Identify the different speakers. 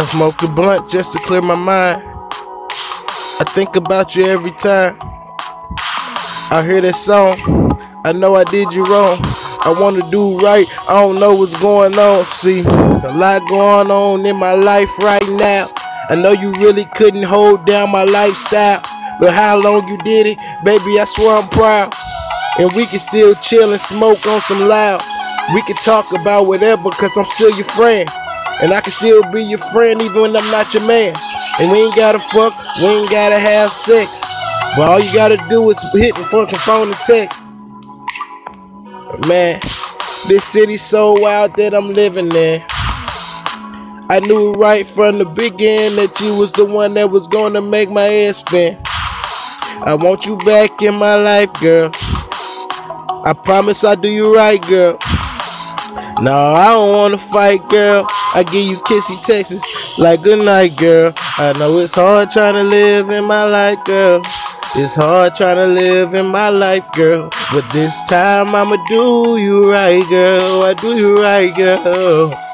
Speaker 1: I smoke a blunt just to clear my mind. I think about you every time. I hear that song. I know I did you wrong. I wanna do right. I don't know what's going on. See, a lot going on in my life right now. I know you really couldn't hold down my lifestyle. But how long you did it, baby, I swear I'm proud. And we can still chill and smoke on some loud. We can talk about whatever, cause I'm still your friend. And I can still be your friend even when I'm not your man. And we ain't gotta fuck, we ain't gotta have sex. But all you gotta do is hit the fucking phone and text. Man, this city's so wild that I'm living in. I knew right from the beginning that you was the one that was gonna make my head spin. I want you back in my life, girl. I promise I'll do you right, girl. No, I don't wanna fight, girl. I give you kissy Texas, like good night, girl. I know it's hard trying to live in my life, girl. It's hard trying to live in my life, girl. But this time I'ma do you right, girl. I do you right, girl.